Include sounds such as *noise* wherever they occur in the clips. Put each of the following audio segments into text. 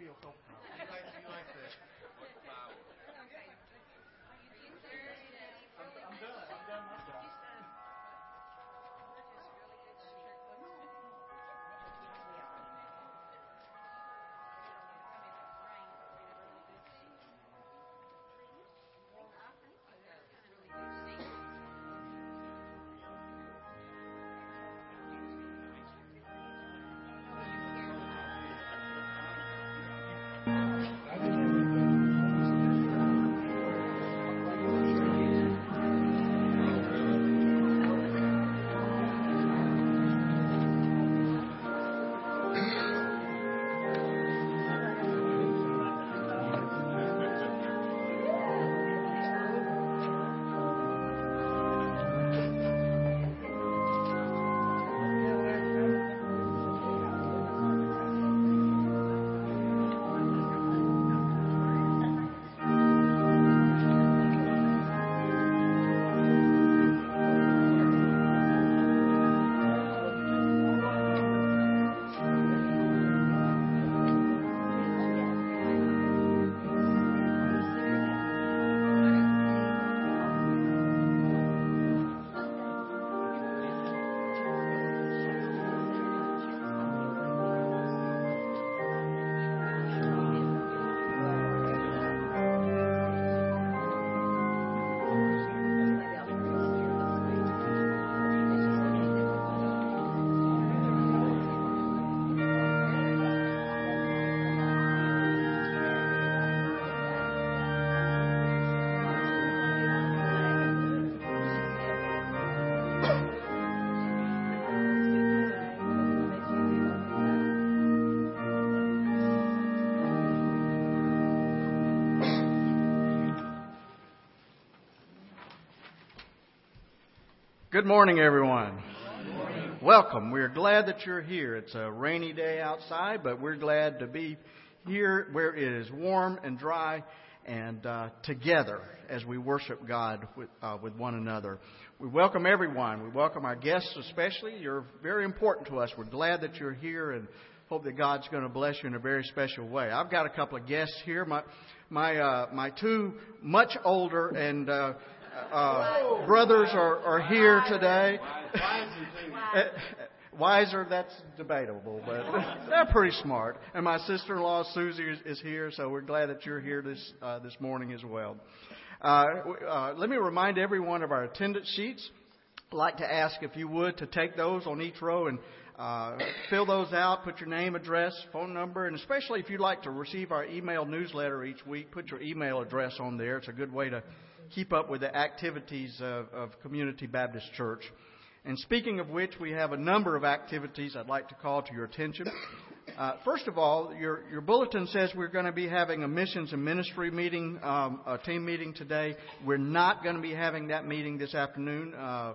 feel so proud. You like, you like that? Good morning, everyone. Good morning. Welcome. We're glad that you're here. It's a rainy day outside, but we're glad to be here where it is warm and dry and uh, together as we worship God with, uh, with one another. We welcome everyone. We welcome our guests especially. You're very important to us. We're glad that you're here and hope that God's going to bless you in a very special way. I've got a couple of guests here. My my uh, my two much older and uh, uh, brothers are, are here today. *laughs* Wiser, that's debatable, but *laughs* they're pretty smart. And my sister-in-law Susie is, here, so we're glad that you're here this uh, this morning as well. Uh, uh, let me remind everyone of our attendance sheets. I'd like to ask if you would to take those on each row and uh, fill those out, put your name, address, phone number, and especially if you'd like to receive our email newsletter each week, put your email address on there. It's a good way to keep up with the activities of, of Community Baptist Church. And speaking of which, we have a number of activities I'd like to call to your attention. Uh, first of all, your, your bulletin says we're going to be having a missions and ministry meeting, um, a team meeting today. We're not going to be having that meeting this afternoon. Uh,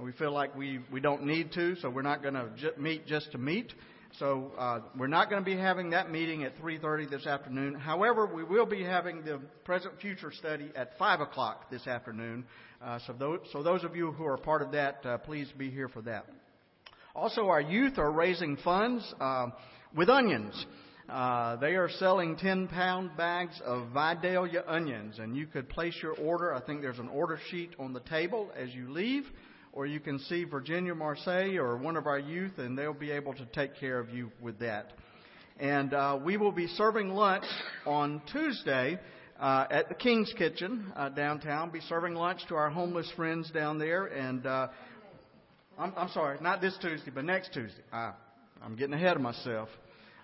we feel like we, we don't need to, so we're not going to j- meet just to meet. So uh, we're not going to be having that meeting at 3:30 this afternoon. However, we will be having the present future study at 5 o'clock this afternoon. Uh, so, those, so those of you who are part of that, uh, please be here for that. Also, our youth are raising funds uh, with onions. Uh, they are selling 10 pound bags of Vidalia onions, and you could place your order. I think there's an order sheet on the table as you leave or you can see Virginia Marseille or one of our youth, and they'll be able to take care of you with that. And uh, we will be serving lunch on Tuesday uh, at the King's Kitchen uh, downtown. Be serving lunch to our homeless friends down there. And uh, I'm, I'm sorry, not this Tuesday, but next Tuesday. Uh, I'm getting ahead of myself.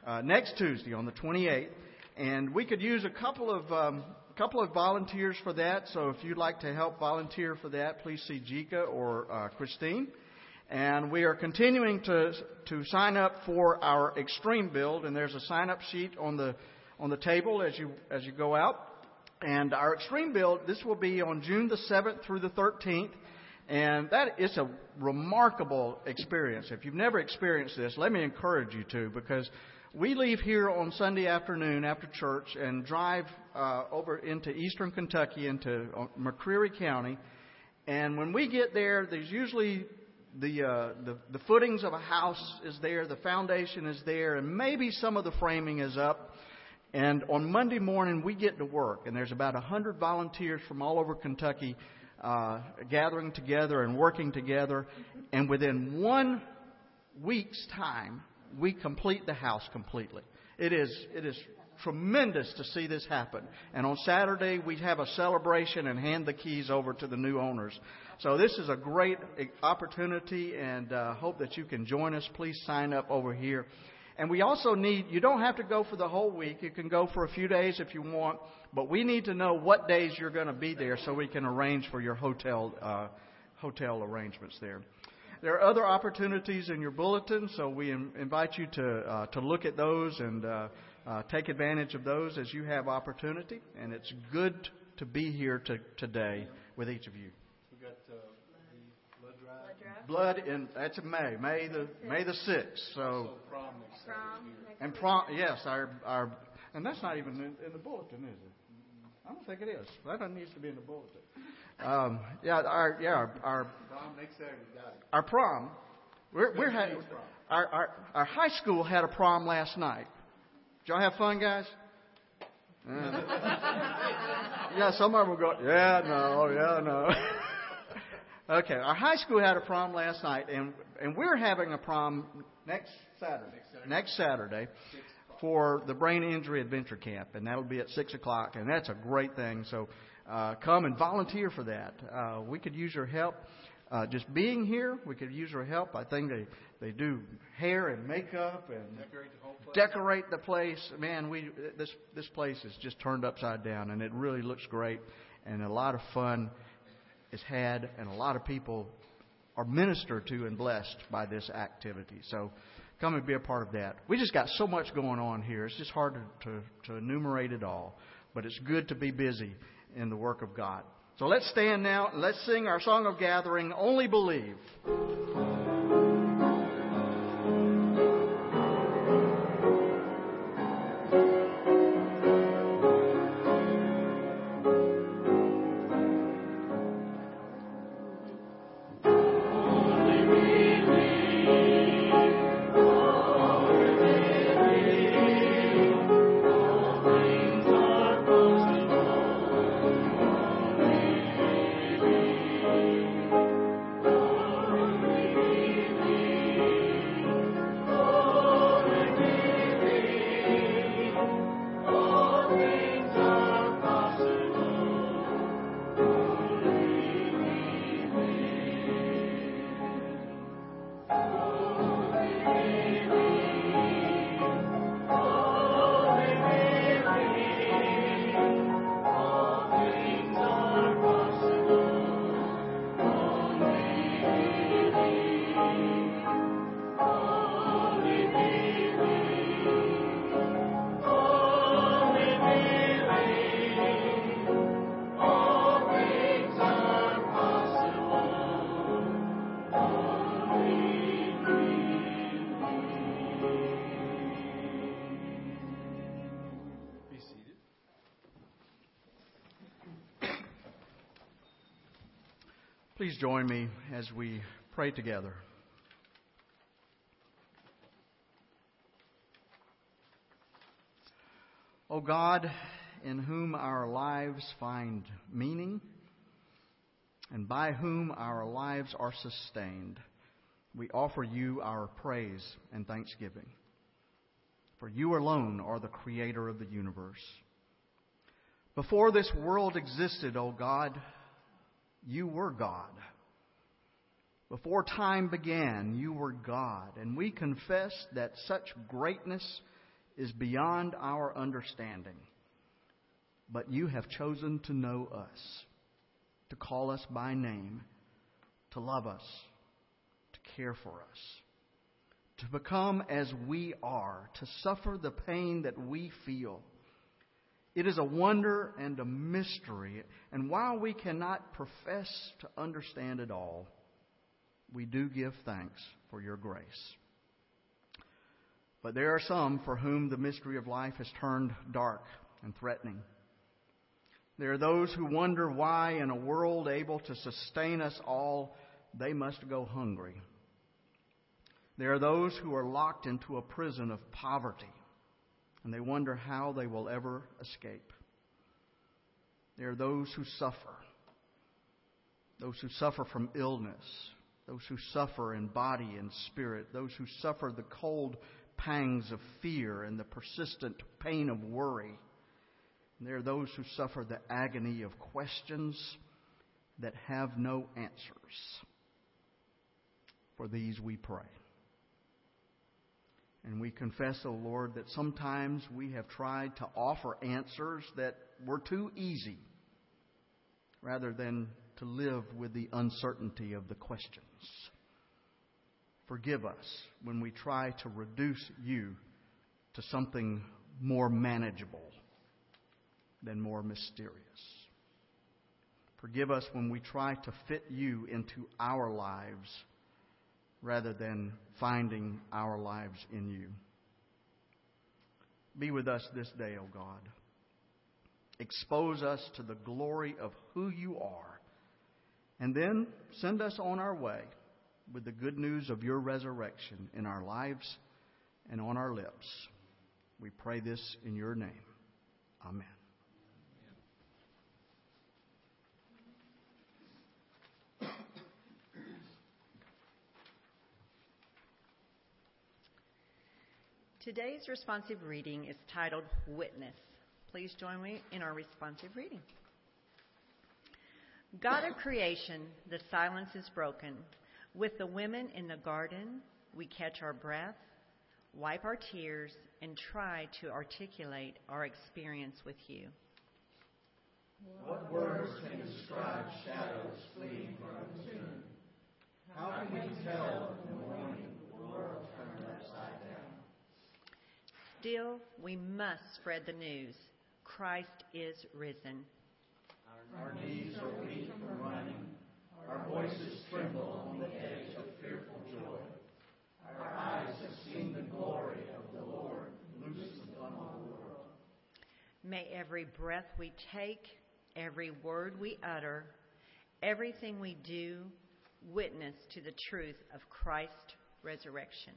Uh, next Tuesday on the 28th, and we could use a couple of um, couple of volunteers for that. So if you'd like to help volunteer for that, please see Jika or uh, Christine. And we are continuing to to sign up for our extreme build, and there's a sign up sheet on the on the table as you as you go out. And our extreme build, this will be on June the 7th through the 13th. And that is a remarkable experience. If you've never experienced this, let me encourage you to because we leave here on Sunday afternoon after church and drive uh, over into eastern Kentucky, into uh, McCreary County. And when we get there, there's usually the, uh, the the footings of a house is there, the foundation is there, and maybe some of the framing is up. And on Monday morning, we get to work, and there's about 100 volunteers from all over Kentucky uh, gathering together and working together. And within one week's time, we complete the house completely. It is, it is tremendous to see this happen. And on Saturday, we have a celebration and hand the keys over to the new owners. So this is a great opportunity and uh, hope that you can join us. Please sign up over here. And we also need, you don't have to go for the whole week. You can go for a few days if you want. But we need to know what days you're going to be there so we can arrange for your hotel, uh, hotel arrangements there. There are other opportunities in your bulletin, so we invite you to, uh, to look at those and uh, uh, take advantage of those as you have opportunity. And it's good to be here to, today with each of you. We got uh, the blood drive. Blood in that's in May, May the May the sixth. So prom and prom, yes, our our and that's not even in, in the bulletin, is it? I don't think it is. That needs to be in the bulletin. Um, yeah, our yeah our, our Prom next Saturday. Got it. our prom. We're, we're had, our, our our high school had a prom last night. Did y'all have fun, guys? Uh, *laughs* yeah, some of them will go, yeah, no, yeah, no. *laughs* okay, our high school had a prom last night, and and we're having a prom next Saturday. Next Saturday for the Brain Injury Adventure Camp, and that'll be at six o'clock, and that's a great thing. So uh, come and volunteer for that. Uh, we could use your help. Uh, just being here, we could use your help. I think they they do hair and makeup and Decorate the whole place. decorate the place. Man, we this this place is just turned upside down, and it really looks great, and a lot of fun is had, and a lot of people are ministered to and blessed by this activity. So. Come and be a part of that. We just got so much going on here. It's just hard to, to, to enumerate it all. But it's good to be busy in the work of God. So let's stand now and let's sing our song of gathering, Only Believe. Please join me as we pray together. O God, in whom our lives find meaning and by whom our lives are sustained, we offer you our praise and thanksgiving. For you alone are the creator of the universe. Before this world existed, O God, you were God. Before time began, you were God, and we confess that such greatness is beyond our understanding. But you have chosen to know us, to call us by name, to love us, to care for us, to become as we are, to suffer the pain that we feel. It is a wonder and a mystery, and while we cannot profess to understand it all, we do give thanks for your grace. But there are some for whom the mystery of life has turned dark and threatening. There are those who wonder why, in a world able to sustain us all, they must go hungry. There are those who are locked into a prison of poverty and they wonder how they will ever escape. There are those who suffer, those who suffer from illness, those who suffer in body and spirit, those who suffer the cold pangs of fear and the persistent pain of worry. And there are those who suffer the agony of questions that have no answers. For these we pray. And we confess, O oh Lord, that sometimes we have tried to offer answers that were too easy rather than to live with the uncertainty of the questions. Forgive us when we try to reduce you to something more manageable than more mysterious. Forgive us when we try to fit you into our lives rather than finding our lives in you. Be with us this day, O God. Expose us to the glory of who you are. And then send us on our way with the good news of your resurrection in our lives and on our lips. We pray this in your name. Amen. Today's responsive reading is titled Witness. Please join me in our responsive reading. God of creation, the silence is broken. With the women in the garden, we catch our breath, wipe our tears, and try to articulate our experience with you. What words can describe shadows fleeing from the tomb? How can we tell in the morning the world turned upside down? Still, we must spread the news. Christ is risen. Our knees are weak from running. Our voices tremble on the edge of fearful joy. Our eyes have seen the glory of the Lord loosed on all the world. May every breath we take, every word we utter, everything we do witness to the truth of Christ's resurrection.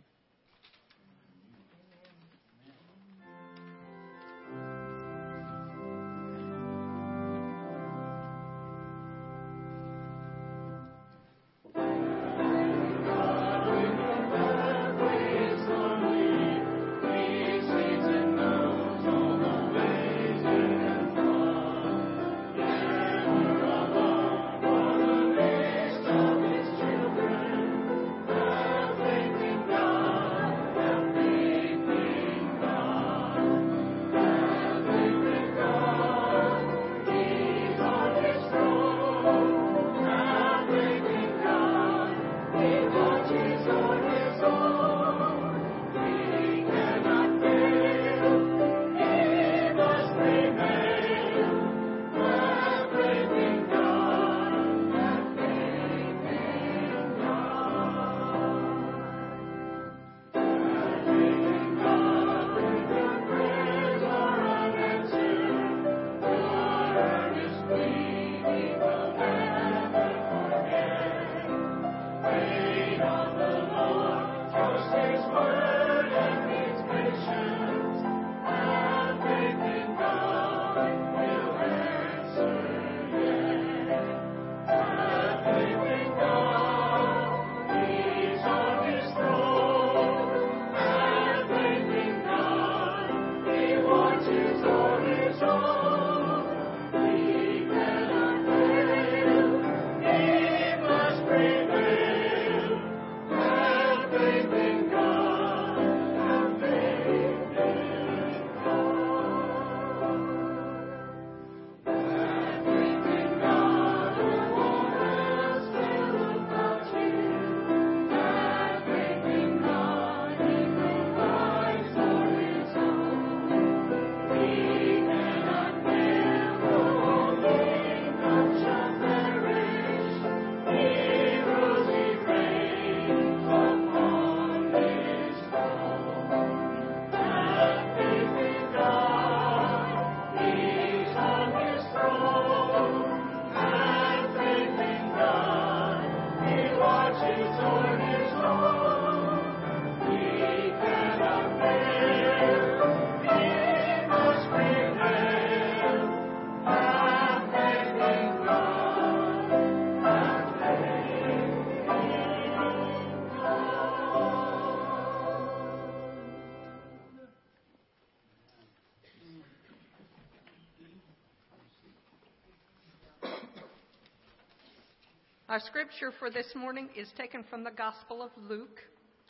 Our scripture for this morning is taken from the Gospel of Luke,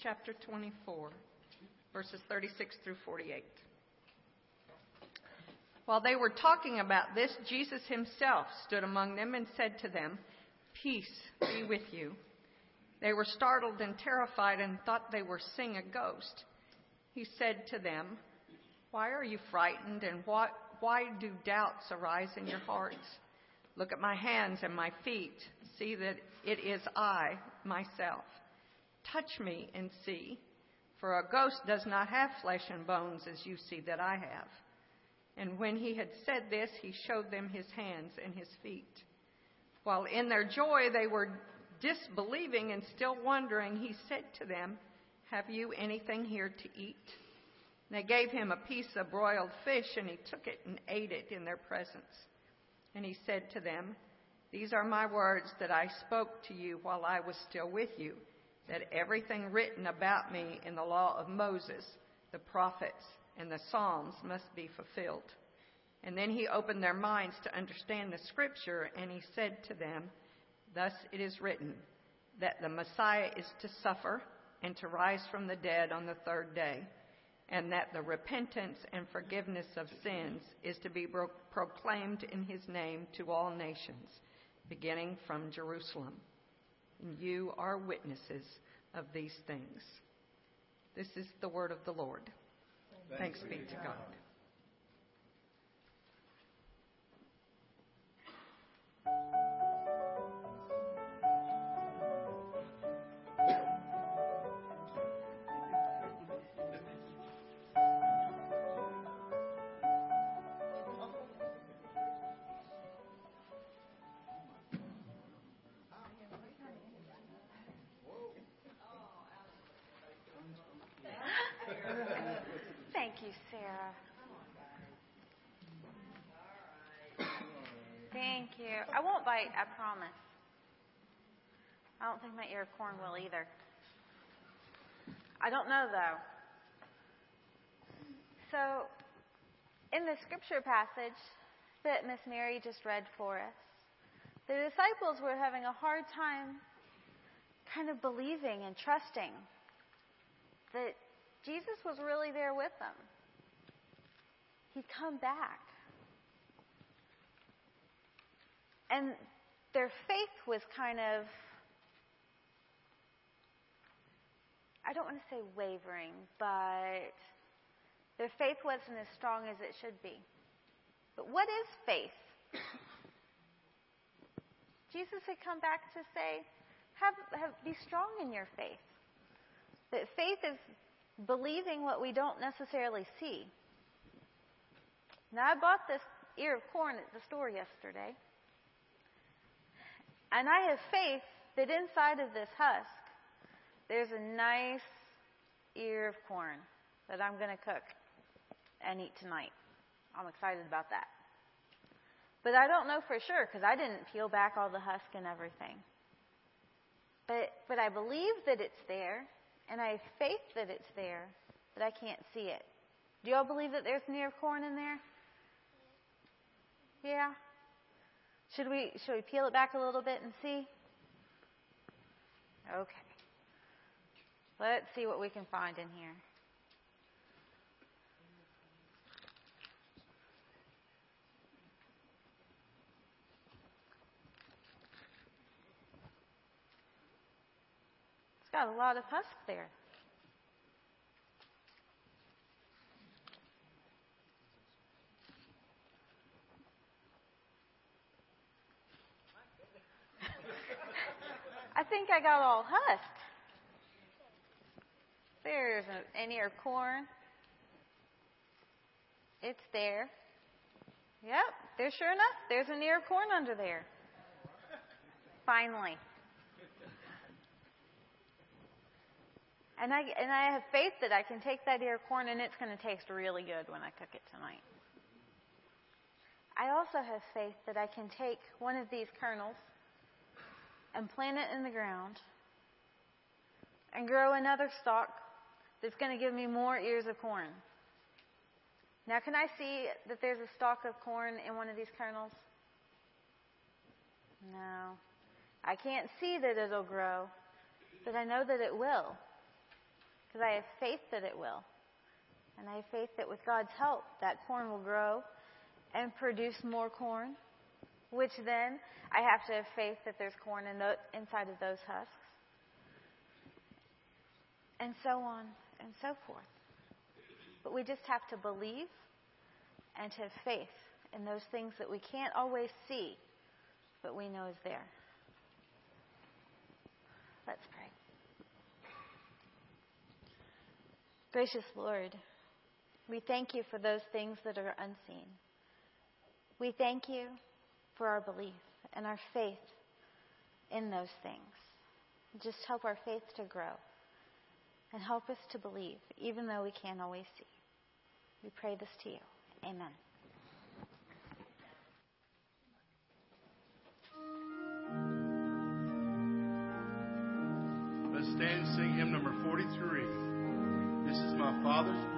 chapter 24, verses 36 through 48. While they were talking about this, Jesus himself stood among them and said to them, Peace be with you. They were startled and terrified and thought they were seeing a ghost. He said to them, Why are you frightened and why, why do doubts arise in your hearts? Look at my hands and my feet. See that it is I, myself. Touch me and see, for a ghost does not have flesh and bones as you see that I have. And when he had said this, he showed them his hands and his feet. While in their joy they were disbelieving and still wondering, he said to them, Have you anything here to eat? They gave him a piece of broiled fish, and he took it and ate it in their presence. And he said to them, These are my words that I spoke to you while I was still with you, that everything written about me in the law of Moses, the prophets, and the Psalms must be fulfilled. And then he opened their minds to understand the scripture, and he said to them, Thus it is written, that the Messiah is to suffer and to rise from the dead on the third day, and that the repentance and forgiveness of sins is to be pro- proclaimed in his name to all nations, beginning from Jerusalem. And you are witnesses of these things. This is the word of the Lord. Thanks, be to God. I promise. I don't think my ear of corn will either. I don't know, though. So, in the scripture passage that Miss Mary just read for us, the disciples were having a hard time kind of believing and trusting that Jesus was really there with them. He'd come back. And their faith was kind of, I don't want to say wavering, but their faith wasn't as strong as it should be. But what is faith? *coughs* Jesus had come back to say, have, have, be strong in your faith. That faith is believing what we don't necessarily see. Now, I bought this ear of corn at the store yesterday, and I have faith that inside of this husk, there's a nice ear of corn that I'm going to cook and eat tonight. I'm excited about that. But I don't know for sure because I didn't peel back all the husk and everything. But, but I believe that it's there, and I have faith that it's there, but I can't see it. Do y'all believe that there's an ear of corn in there? Yeah. Should we should we peel it back a little bit and see? Okay. Let's see what we can find in here. It's got a lot of husk there. I think I got all husked. There's an ear corn. It's there. Yep, there's sure enough. There's an ear of corn under there. Finally. And I and I have faith that I can take that ear of corn and it's going to taste really good when I cook it tonight. I also have faith that I can take one of these kernels and plant it in the ground and grow another stalk that's going to give me more ears of corn. Now, can I see that there's a stalk of corn in one of these kernels? No. I can't see that it'll grow, but I know that it will. Because I have faith that it will. And I have faith that with God's help, that corn will grow and produce more corn, which then I have to have faith that there's corn in the, inside of those husks. And so on and so forth. But we just have to believe and have faith in those things that we can't always see, but we know is there. Let's pray. Gracious Lord, we thank you for those things that are unseen. We thank you for our belief and our faith in those things. Just help our faith to grow and help us to believe, even though we can't always see. We pray this to you. Amen. Let's stand and sing hymn number 43. This is my Father's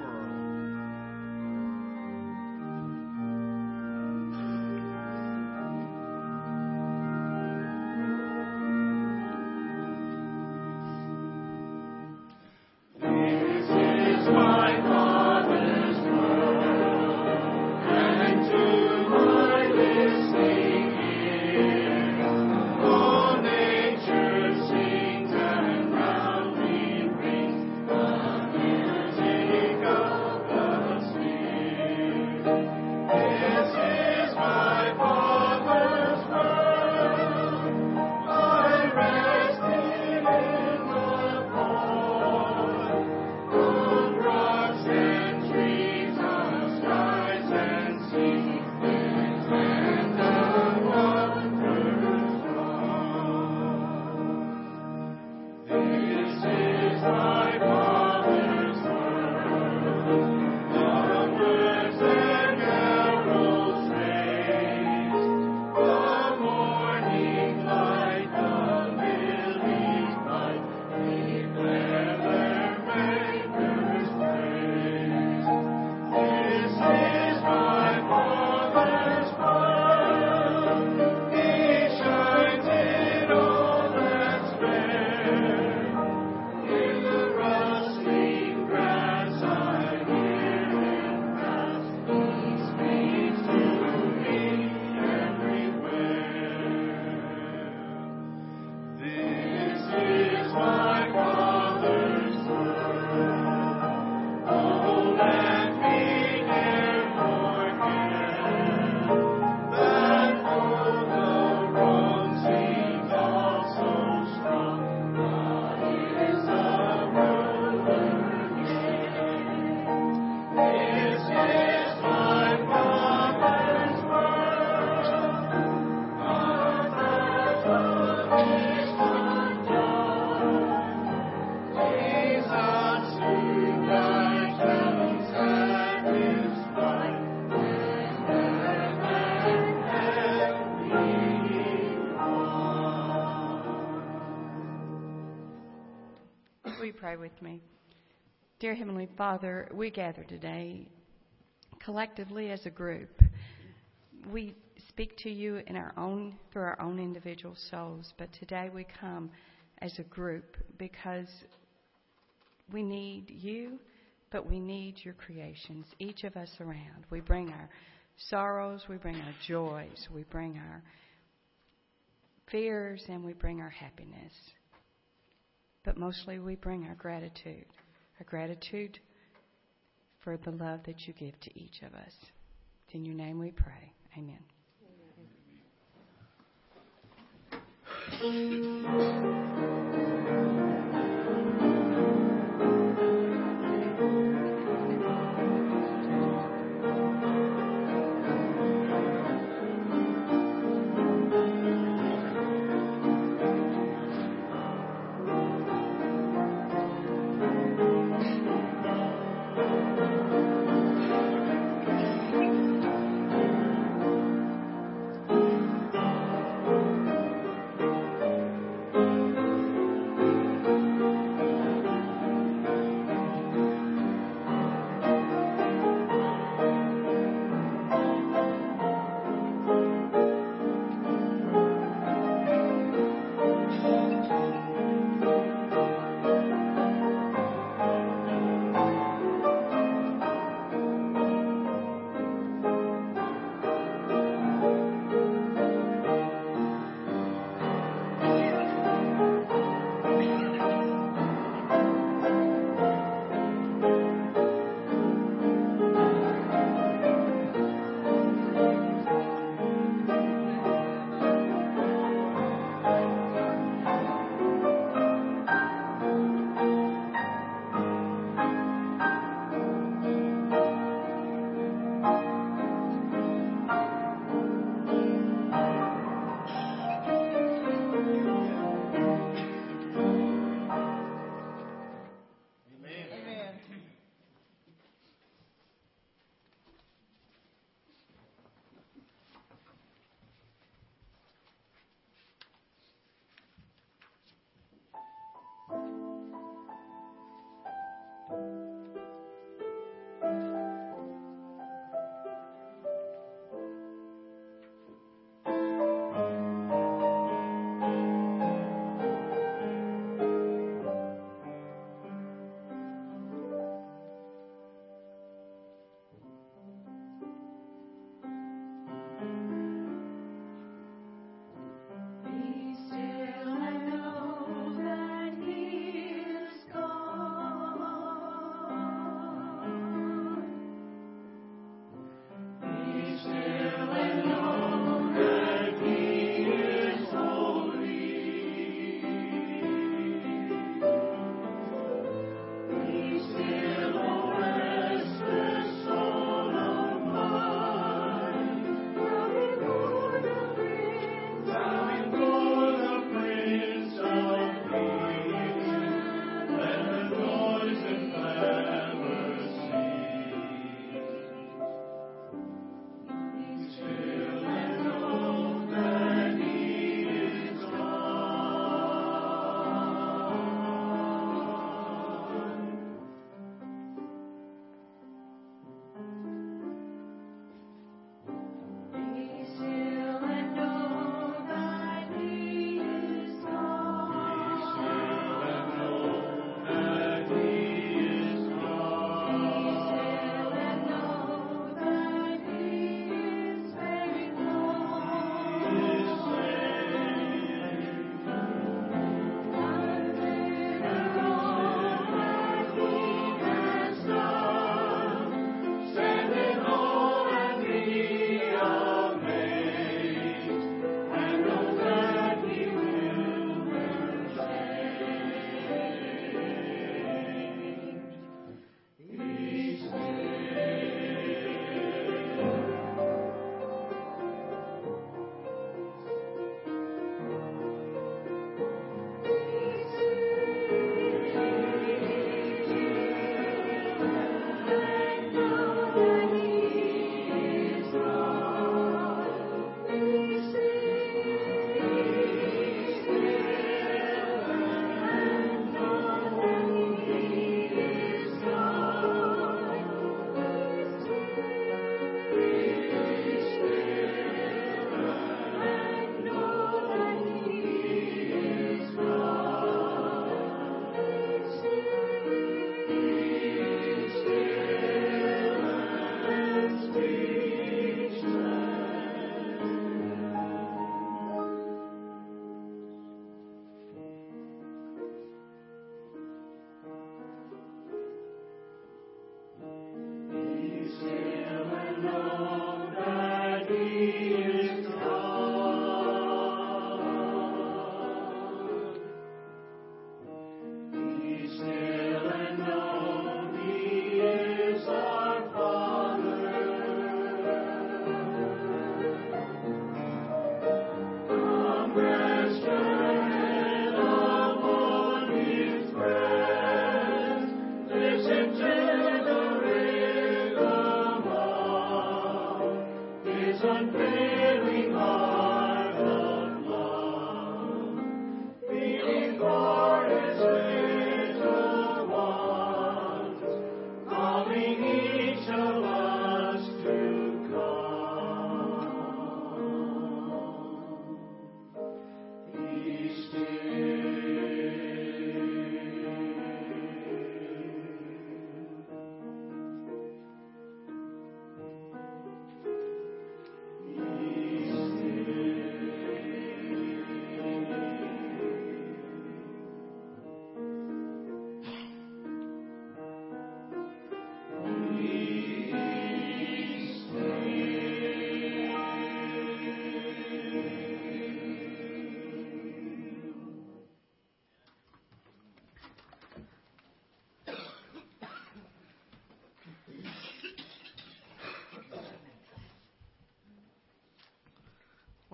world. pray with me? Dear Heavenly Father, we gather today collectively as a group. We speak to you in our own through our own individual souls, but today we come as a group because we need you, but we need your creations, each of us around. We bring our sorrows, we bring our joys, we bring our fears, and we bring our happiness. But mostly we bring our gratitude, our gratitude for the love that you give to each of us. In your name we pray. Amen. Amen.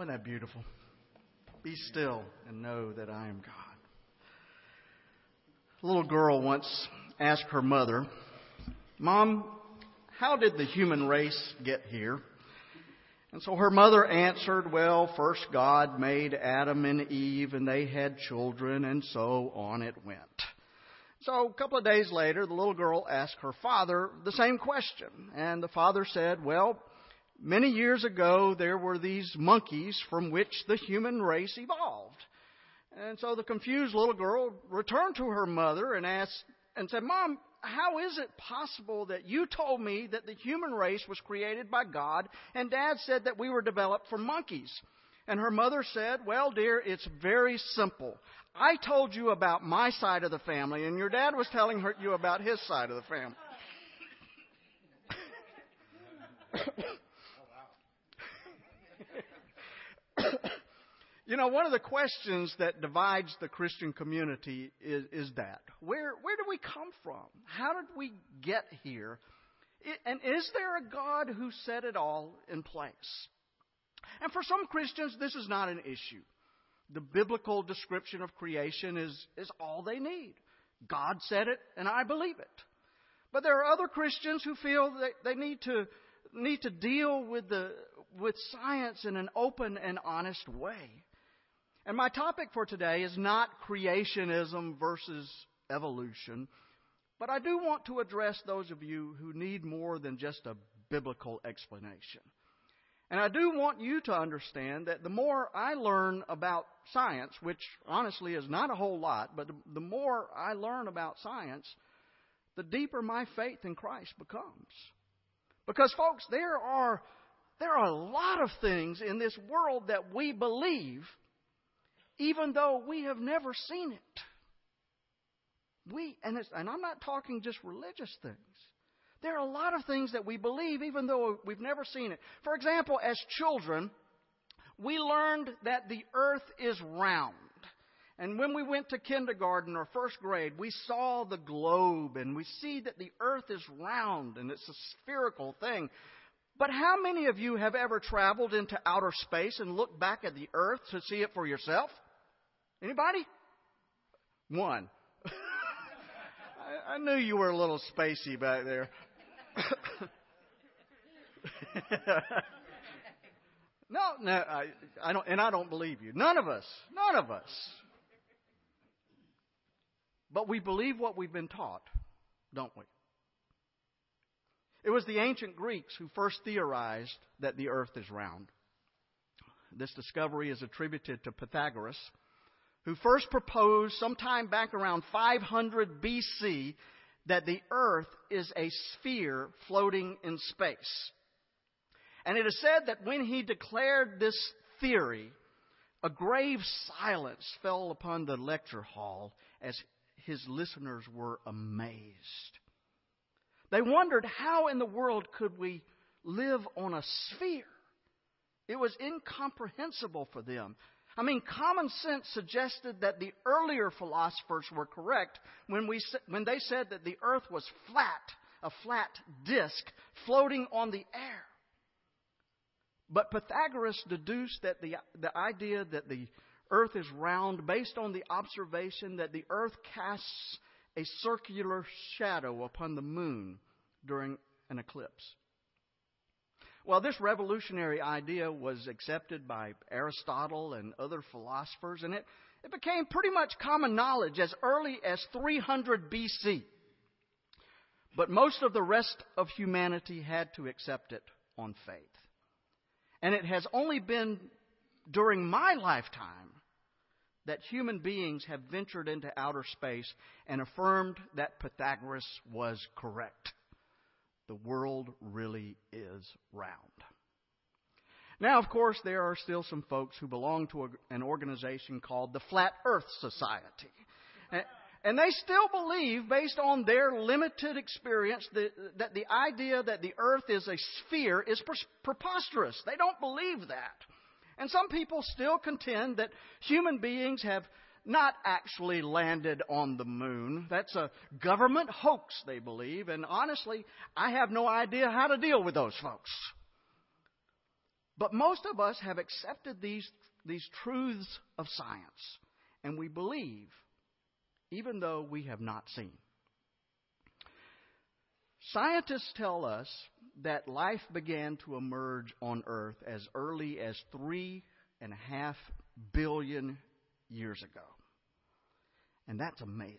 Isn't that beautiful? Be still and know that I am God. A little girl once asked her mother, Mom, how did the human race get here? And so her mother answered, Well, first God made Adam and Eve, and they had children, and so on it went. So a couple of days later, the little girl asked her father the same question. And the father said, Well, many years ago there were these monkeys from which the human race evolved. And so the confused little girl returned to her mother and asked and said, Mom, how is it possible that you told me that the human race was created by God and Dad said that we were developed from monkeys? And her mother said, Well, dear, it's very simple. I told you about my side of the family, and your dad was telling her, you about his side of the family. *laughs* *laughs* *coughs* You know, one of the questions that divides the Christian community is, is that. Where, where do we come from? How did we get here? And is there a God who set it all in place? And for some Christians, this is not an issue. The biblical description of creation is, is all they need. God said it, and I believe it. But there are other Christians who feel that they need to, need to deal with, the, with science in an open and honest way. And my topic for today is not creationism versus evolution, but I do want to address those of you who need more than just a biblical explanation. And I do want you to understand that the more I learn about science, which honestly is not a whole lot, but the more I learn about science, the deeper my faith in Christ becomes. Because folks, there are there are a lot of things in this world that we believe even though we have never seen it. We, and, and I'm not talking just religious things. There are a lot of things that we believe even though we've never seen it. For example, as children, we learned that the earth is round. And when we went to kindergarten or first grade, we saw the globe and we see that the earth is round and it's a spherical thing. But how many of you have ever traveled into outer space and looked back at the earth to see it for yourself? Anybody? One. *laughs* I, I knew you were a little spacey back there. *laughs* no, no, I, I don't, and I don't believe you. None of us, none of us. But we believe what we've been taught, don't we? It was the ancient Greeks who first theorized that the earth is round. This discovery is attributed to Pythagoras who first proposed sometime back around 500 BC that the earth is a sphere floating in space. And it is said that when he declared this theory, a grave silence fell upon the lecture hall as his listeners were amazed. They wondered how in the world could we live on a sphere? It was incomprehensible for them. I mean, common sense suggested that the earlier philosophers were correct when, we, when they said that the earth was flat, a flat disk floating on the air. But Pythagoras deduced that the, the idea that the earth is round based on the observation that the earth casts a circular shadow upon the moon during an eclipse. Well, this revolutionary idea was accepted by Aristotle and other philosophers, and it, it became pretty much common knowledge as early as 300 BC. But most of the rest of humanity had to accept it on faith. And it has only been during my lifetime that human beings have ventured into outer space and affirmed that Pythagoras was correct the world really is round. Now, of course, there are still some folks who belong to a, an organization called the Flat Earth Society. And, and they still believe, based on their limited experience, that, that the idea that the earth is a sphere is preposterous. They don't believe that. And some people still contend that human beings have not actually landed on the moon. That's a government hoax, they believe, and honestly, I have no idea how to deal with those folks. But most of us have accepted these, these truths of science, and we believe, even though we have not seen. Scientists tell us that life began to emerge on Earth as early as three and a half billion years ago. And that's amazing.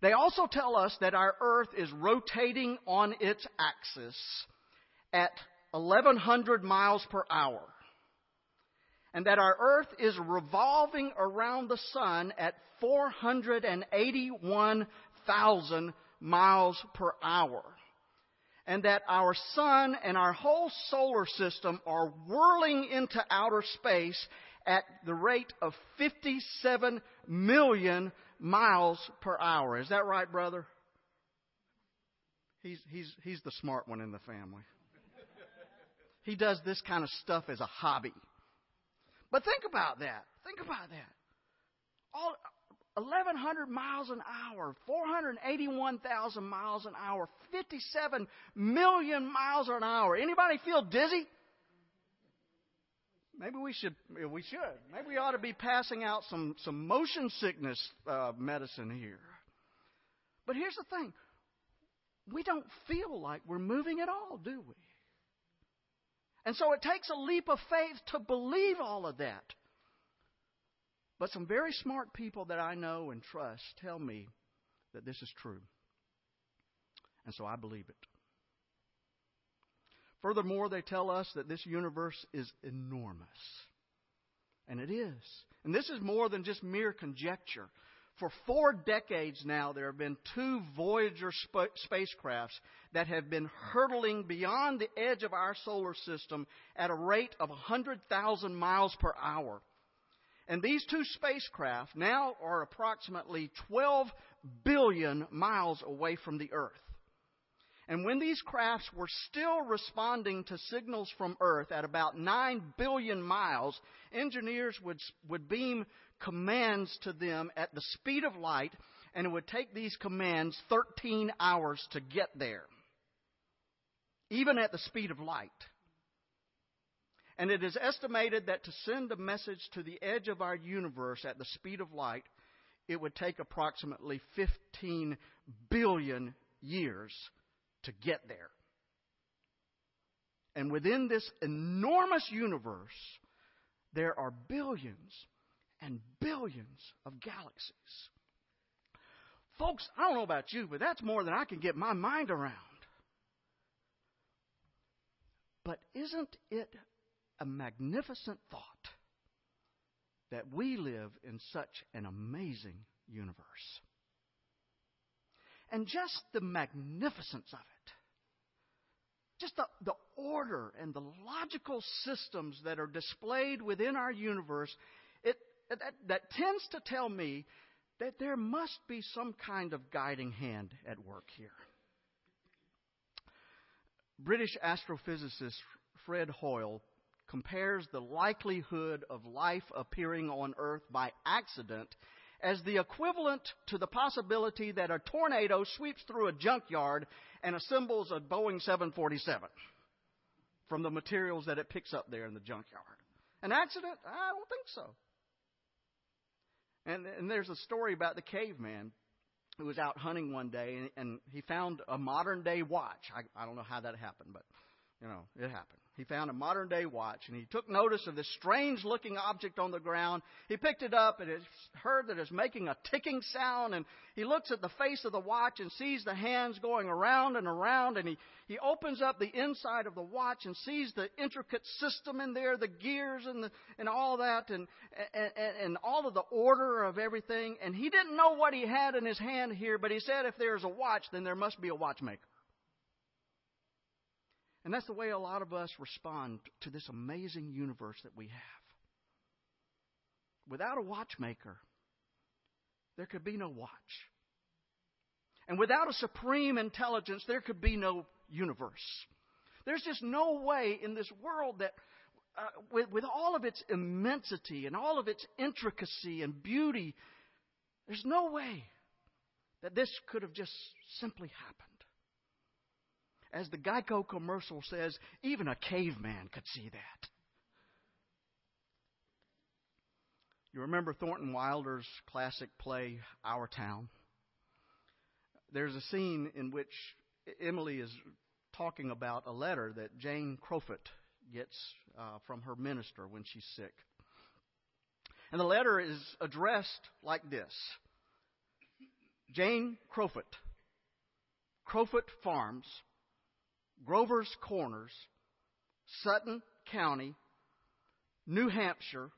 They also tell us that our Earth is rotating on its axis at 1100 miles per hour. And that our Earth is revolving around the Sun at 481,000 miles per hour. And that our Sun and our whole solar system are whirling into outer space at the rate of 57 million miles per hour. Is that right, brother? He's, he's, he's the smart one in the family. He does this kind of stuff as a hobby. But think about that. Think about that. All 1,100 miles an hour, 481,000 miles an hour, 57 million miles an hour. Anybody feel dizzy? Maybe we should. We should. Maybe we ought to be passing out some some motion sickness uh, medicine here. But here's the thing: we don't feel like we're moving at all, do we? And so it takes a leap of faith to believe all of that. But some very smart people that I know and trust tell me that this is true. And so I believe it. Furthermore, they tell us that this universe is enormous. And it is. And this is more than just mere conjecture. For four decades now, there have been two Voyager sp- spacecrafts that have been hurtling beyond the edge of our solar system at a rate of 100,000 miles per hour. And these two spacecraft now are approximately 12 billion miles away from the Earth. And when these crafts were still responding to signals from Earth at about 9 billion miles, engineers would, would beam commands to them at the speed of light, and it would take these commands 13 hours to get there, even at the speed of light. And it is estimated that to send a message to the edge of our universe at the speed of light, it would take approximately 15 billion years to get there. And within this enormous universe, there are billions and billions of galaxies. Folks, I don't know about you, but that's more than I can get my mind around. But isn't it a magnificent thought that we live in such an amazing universe? and just the magnificence of it. Just the, the order and the logical systems that are displayed within our universe, it, that, that tends to tell me that there must be some kind of guiding hand at work here. British astrophysicist Fred Hoyle compares the likelihood of life appearing on Earth by accident as the equivalent to the possibility that a tornado sweeps through a junkyard and assembles a Boeing 747 from the materials that it picks up there in the junkyard. An accident? I don't think so. And, and there's a story about the caveman who was out hunting one day and, and he found a modern day watch. I, I don't know how that happened, but you know, it happened. He found a modern day watch and he took notice of this strange looking object on the ground. He picked it up and it heard that it's making a ticking sound and he looks at the face of the watch and sees the hands going around and around and he, he opens up the inside of the watch and sees the intricate system in there, the gears and the, and all that and, and, and all of the order of everything. And he didn't know what he had in his hand here, but he said if there's a watch, then there must be a watchmaker. And that's the way a lot of us respond to this amazing universe that we have. Without a watchmaker, there could be no watch. And without a supreme intelligence, there could be no universe. There's just no way in this world that, uh, with, with all of its immensity and all of its intricacy and beauty, there's no way that this could have just simply happened. As the Geico commercial says, even a caveman could see that. You remember Thornton Wilder's classic play, Our Town? There's a scene in which Emily is talking about a letter that Jane Crofut gets uh, from her minister when she's sick. And the letter is addressed like this Jane Crofut, Crofut Farms, Grover's Corners, Sutton County, New Hampshire,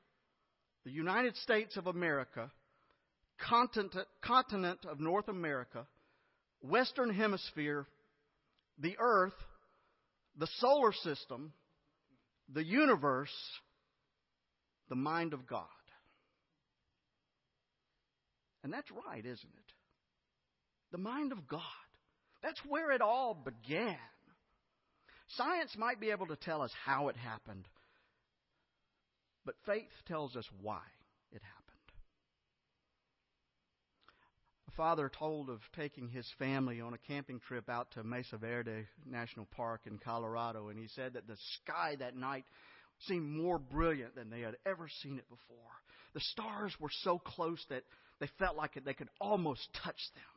the United States of America, continent, continent of North America, Western Hemisphere, the Earth, the solar system, the universe, the mind of God. And that's right, isn't it? The mind of God. That's where it all began. Science might be able to tell us how it happened, but faith tells us why it happened. A father told of taking his family on a camping trip out to Mesa Verde National Park in Colorado, and he said that the sky that night seemed more brilliant than they had ever seen it before. The stars were so close that they felt like they could almost touch them.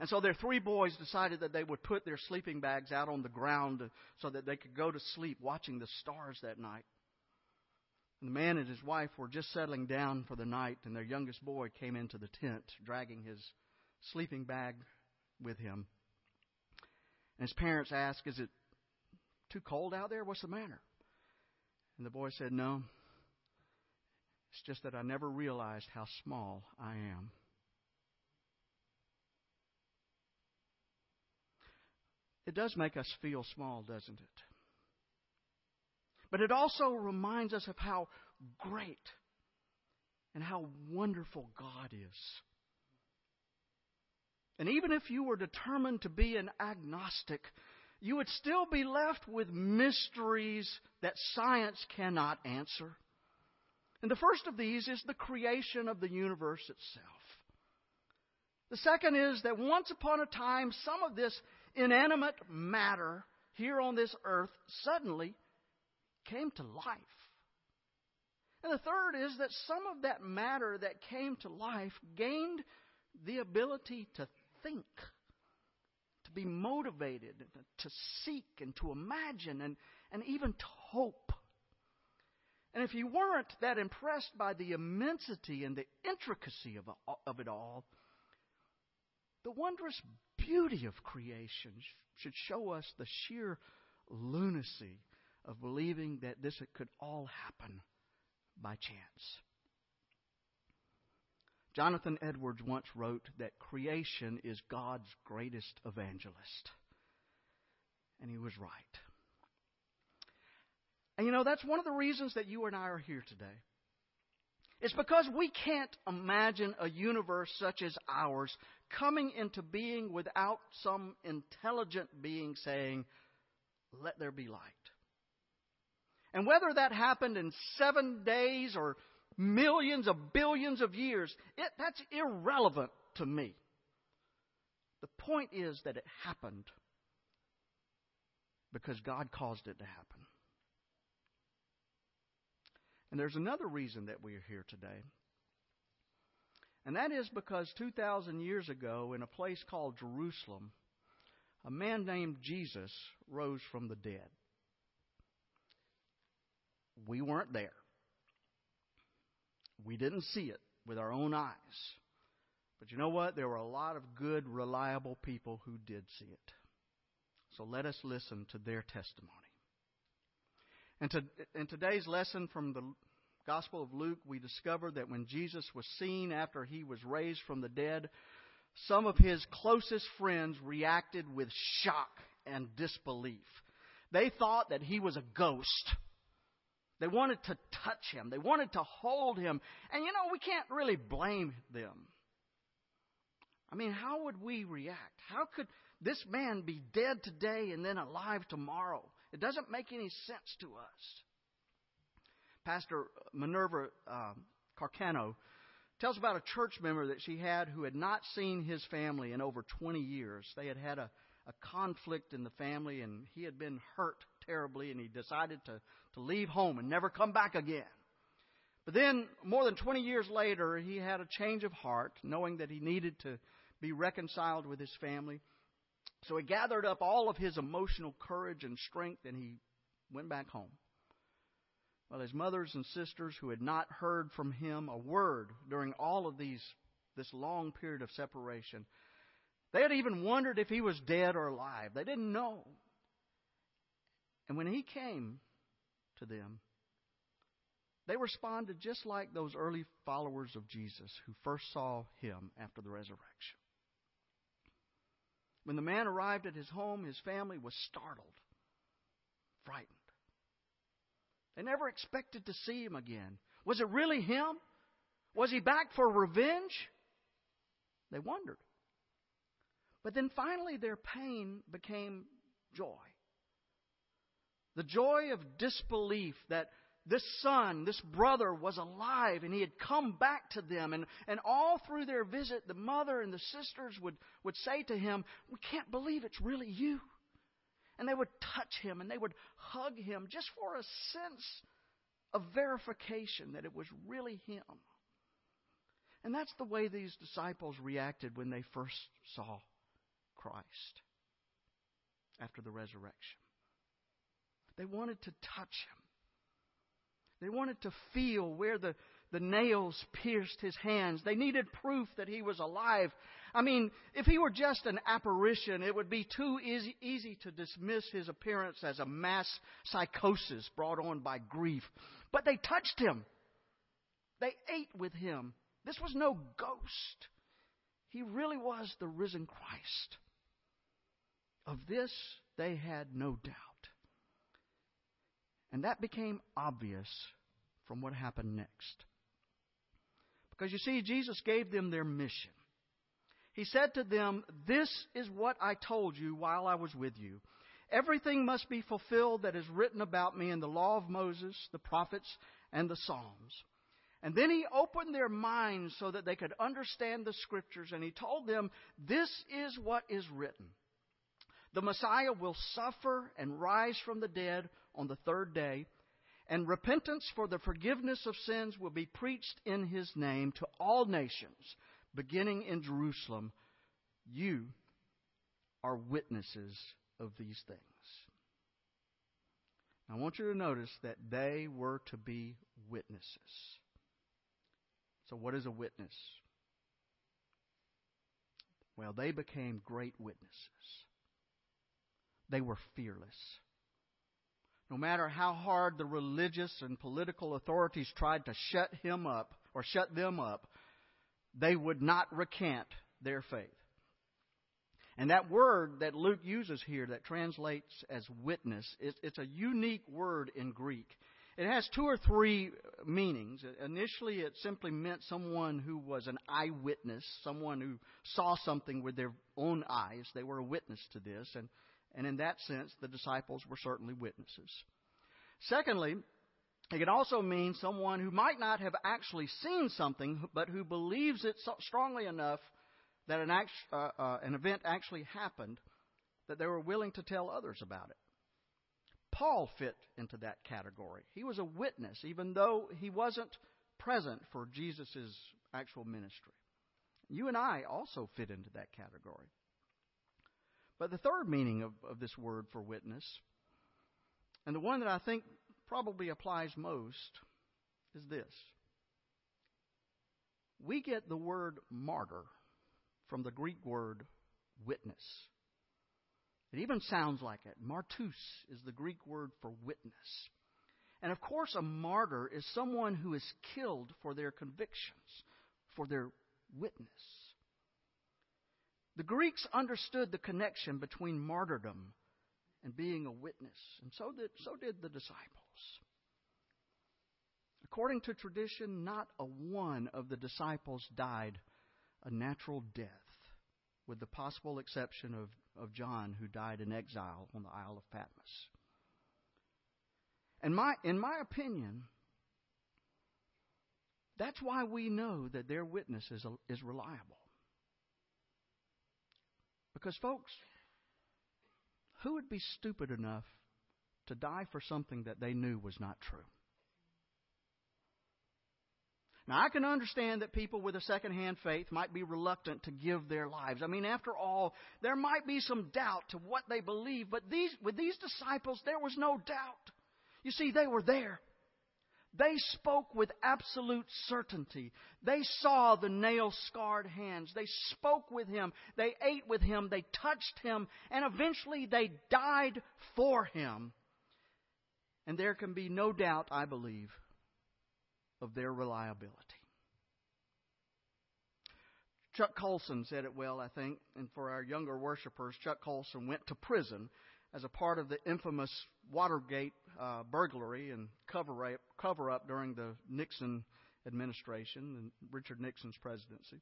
And so their three boys decided that they would put their sleeping bags out on the ground so that they could go to sleep watching the stars that night. And the man and his wife were just settling down for the night, and their youngest boy came into the tent dragging his sleeping bag with him. And his parents asked, Is it too cold out there? What's the matter? And the boy said, No. It's just that I never realized how small I am. It does make us feel small, doesn't it? But it also reminds us of how great and how wonderful God is. And even if you were determined to be an agnostic, you would still be left with mysteries that science cannot answer. And the first of these is the creation of the universe itself. The second is that once upon a time, some of this inanimate matter here on this earth suddenly came to life. And the third is that some of that matter that came to life gained the ability to think, to be motivated, to seek, and to imagine, and, and even to hope. And if you weren't that impressed by the immensity and the intricacy of, of it all, the wondrous beauty of creation should show us the sheer lunacy of believing that this could all happen by chance. Jonathan Edwards once wrote that creation is God's greatest evangelist. And he was right. And you know, that's one of the reasons that you and I are here today. It's because we can't imagine a universe such as ours coming into being without some intelligent being saying, Let there be light. And whether that happened in seven days or millions of billions of years, it, that's irrelevant to me. The point is that it happened because God caused it to happen. And there's another reason that we are here today. And that is because 2,000 years ago, in a place called Jerusalem, a man named Jesus rose from the dead. We weren't there. We didn't see it with our own eyes. But you know what? There were a lot of good, reliable people who did see it. So let us listen to their testimony. And to, in today's lesson from the Gospel of Luke, we discover that when Jesus was seen after he was raised from the dead, some of his closest friends reacted with shock and disbelief. They thought that he was a ghost they wanted to touch him. They wanted to hold him. And you know, we can't really blame them. I mean, how would we react? How could this man be dead today and then alive tomorrow? It doesn't make any sense to us. Pastor Minerva um, Carcano tells about a church member that she had who had not seen his family in over 20 years. They had had a, a conflict in the family, and he had been hurt terribly, and he decided to, to leave home and never come back again. But then, more than 20 years later, he had a change of heart, knowing that he needed to be reconciled with his family. So he gathered up all of his emotional courage and strength, and he went back home. Well, his mothers and sisters who had not heard from him a word during all of these this long period of separation, they had even wondered if he was dead or alive. They didn't know. And when he came to them, they responded just like those early followers of Jesus who first saw him after the resurrection. When the man arrived at his home, his family was startled, frightened. They never expected to see him again. Was it really him? Was he back for revenge? They wondered. But then finally, their pain became joy. The joy of disbelief that this son, this brother was alive and he had come back to them. And, and all through their visit, the mother and the sisters would, would say to him, We can't believe it's really you. And they would touch him and they would hug him just for a sense of verification that it was really him. And that's the way these disciples reacted when they first saw Christ after the resurrection. They wanted to touch him. They wanted to feel where the, the nails pierced his hands. They needed proof that he was alive. I mean, if he were just an apparition, it would be too easy, easy to dismiss his appearance as a mass psychosis brought on by grief. But they touched him. They ate with him. This was no ghost. He really was the risen Christ. Of this, they had no doubt. And that became obvious from what happened next. Because you see, Jesus gave them their mission. He said to them, This is what I told you while I was with you. Everything must be fulfilled that is written about me in the law of Moses, the prophets, and the Psalms. And then he opened their minds so that they could understand the scriptures, and he told them, This is what is written. The Messiah will suffer and rise from the dead on the third day, and repentance for the forgiveness of sins will be preached in his name to all nations, beginning in Jerusalem. You are witnesses of these things. I want you to notice that they were to be witnesses. So, what is a witness? Well, they became great witnesses. They were fearless. No matter how hard the religious and political authorities tried to shut him up or shut them up, they would not recant their faith. And that word that Luke uses here that translates as witness, it's a unique word in Greek. It has two or three meanings. Initially, it simply meant someone who was an eyewitness, someone who saw something with their own eyes. They were a witness to this. And and in that sense, the disciples were certainly witnesses. Secondly, it can also mean someone who might not have actually seen something, but who believes it so strongly enough that an, act, uh, uh, an event actually happened that they were willing to tell others about it. Paul fit into that category. He was a witness, even though he wasn't present for Jesus' actual ministry. You and I also fit into that category. But the third meaning of, of this word for witness, and the one that I think probably applies most, is this. We get the word martyr from the Greek word witness. It even sounds like it. Martus is the Greek word for witness. And of course, a martyr is someone who is killed for their convictions, for their witness. The Greeks understood the connection between martyrdom and being a witness, and so did, so did the disciples. According to tradition, not a one of the disciples died a natural death, with the possible exception of, of John, who died in exile on the Isle of Patmos. And my, in my opinion, that's why we know that their witness is, is reliable. Because, folks, who would be stupid enough to die for something that they knew was not true? Now, I can understand that people with a second-hand faith might be reluctant to give their lives. I mean, after all, there might be some doubt to what they believe, but these, with these disciples, there was no doubt. You see, they were there. They spoke with absolute certainty. They saw the nail scarred hands. They spoke with him. They ate with him. They touched him. And eventually they died for him. And there can be no doubt, I believe, of their reliability. Chuck Colson said it well, I think, and for our younger worshipers, Chuck Colson went to prison as a part of the infamous Watergate uh, burglary and cover up, cover up during the Nixon administration and Richard Nixon's presidency.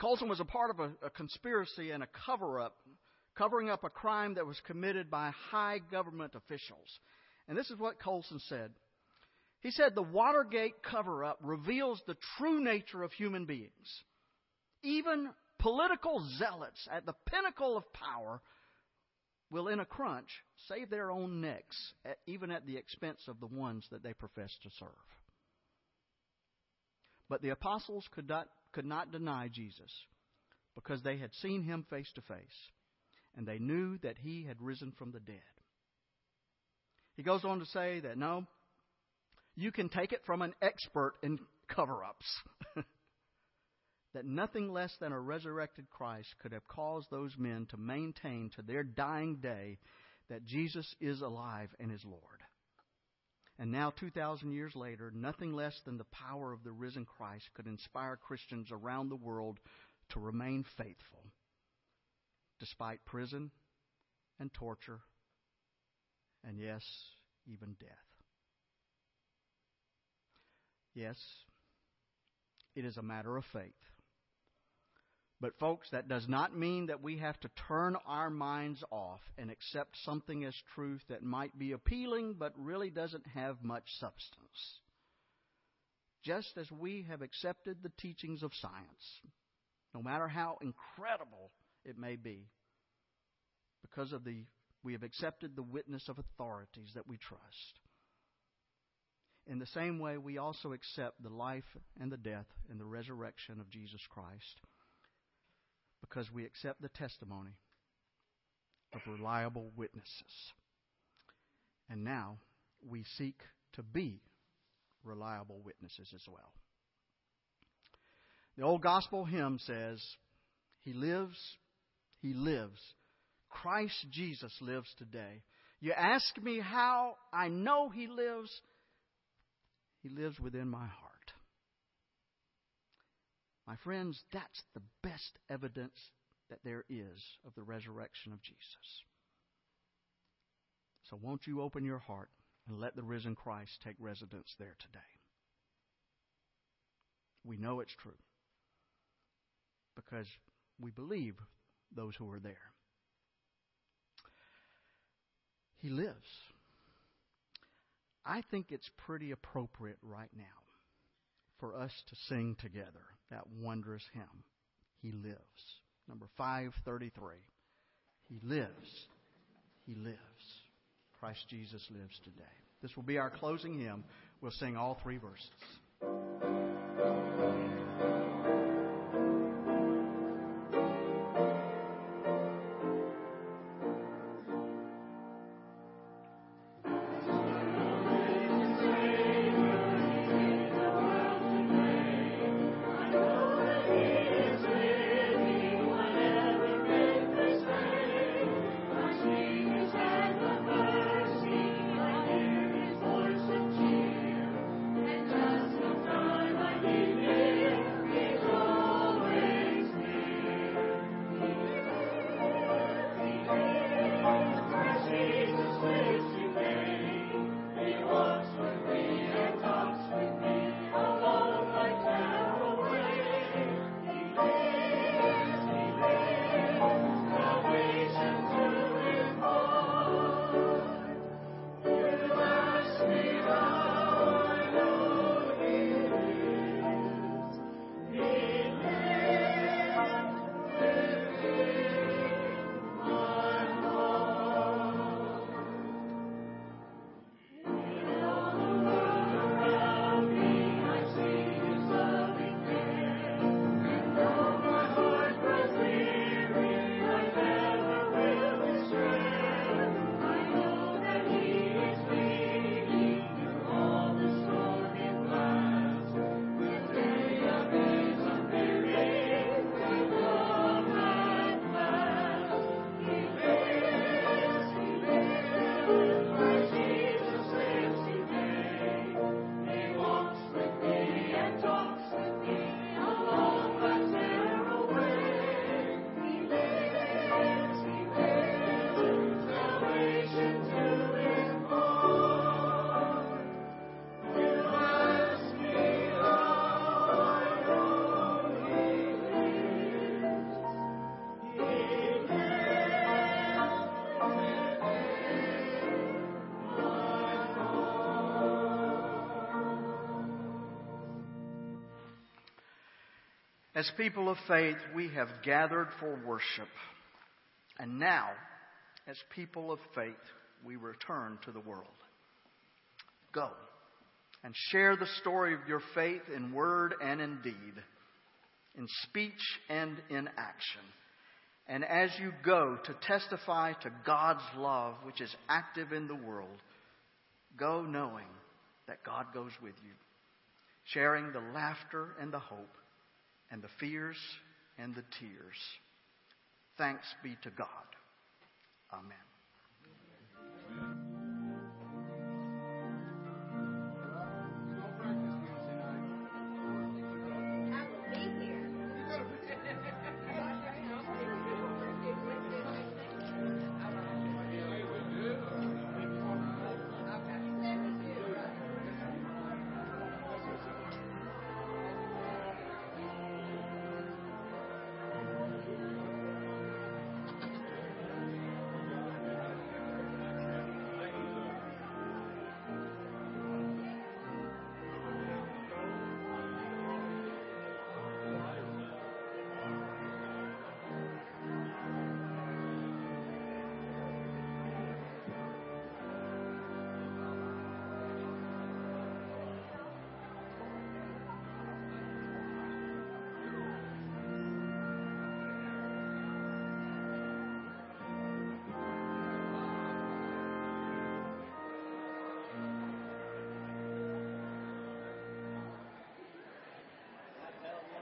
Colson was a part of a, a conspiracy and a cover up, covering up a crime that was committed by high government officials. And this is what Colson said. He said the Watergate cover up reveals the true nature of human beings. Even political zealots at the pinnacle of power will, in a crunch, save their own necks, even at the expense of the ones that they profess to serve. But the apostles could not, could not deny Jesus because they had seen him face to face and they knew that he had risen from the dead. He goes on to say that no, you can take it from an expert in cover ups. *laughs* that nothing less than a resurrected Christ could have caused those men to maintain to their dying day that Jesus is alive and is Lord. And now, 2,000 years later, nothing less than the power of the risen Christ could inspire Christians around the world to remain faithful despite prison and torture and, yes, even death. Yes, it is a matter of faith. But, folks, that does not mean that we have to turn our minds off and accept something as truth that might be appealing but really doesn't have much substance. Just as we have accepted the teachings of science, no matter how incredible it may be, because of the we have accepted the witness of authorities that we trust. In the same way, we also accept the life and the death and the resurrection of Jesus Christ because we accept the testimony of reliable witnesses. And now we seek to be reliable witnesses as well. The old gospel hymn says, He lives, He lives. Christ Jesus lives today. You ask me how I know He lives. He lives within my heart. My friends, that's the best evidence that there is of the resurrection of Jesus. So won't you open your heart and let the risen Christ take residence there today? We know it's true because we believe those who are there. He lives. I think it's pretty appropriate right now for us to sing together that wondrous hymn. He lives. Number 533. He lives. He lives. Christ Jesus lives today. This will be our closing hymn. We'll sing all three verses. As people of faith, we have gathered for worship. And now, as people of faith, we return to the world. Go and share the story of your faith in word and in deed, in speech and in action. And as you go to testify to God's love, which is active in the world, go knowing that God goes with you, sharing the laughter and the hope, and the fears and the tears. Thanks be to God. Amen. Amen.